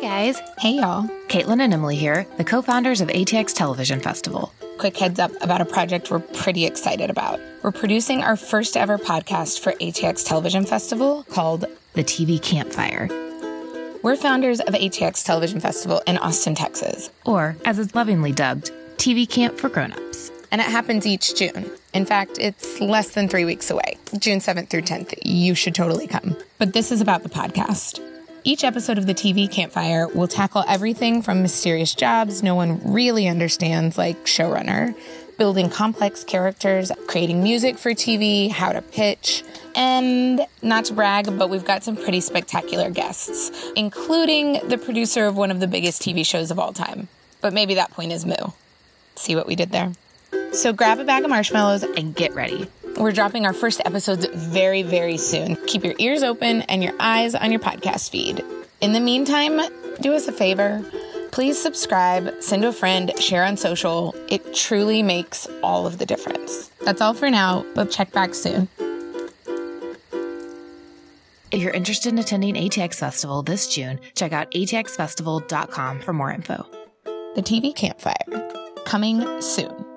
guys. Hey, y'all. Caitlin and Emily here, the co founders of ATX Television Festival. Quick heads up about a project we're pretty excited about. We're producing our first ever podcast for ATX Television Festival called The TV Campfire, We're founders of ATX Television Festival in Austin, Texas. or as it's lovingly dubbed, TV Camp for Grown-ups. And it happens each June. In fact, it's less than three weeks away, June 7th through 10th. You should totally come. But this is about the podcast. Each episode of the TV Campfire will tackle everything from mysterious jobs no one really understands, like showrunner, building complex characters, creating music for TV, how to pitch, and not to brag, but we've got some pretty spectacular guests, including the producer of one of the biggest TV shows of all time. But maybe that point is moo. See what we did there? So grab a bag of marshmallows And get ready. We're dropping our first episodes very, very soon. Keep your ears open and your eyes on your podcast feed. In the meantime, do us a favor. Please subscribe, send to a friend, share on social. It truly makes all of the difference. That's all for now, but check back soon. If you're interested in attending ATX Festival this June, check out atxfestival.com for more info. The TV Campfire, coming soon.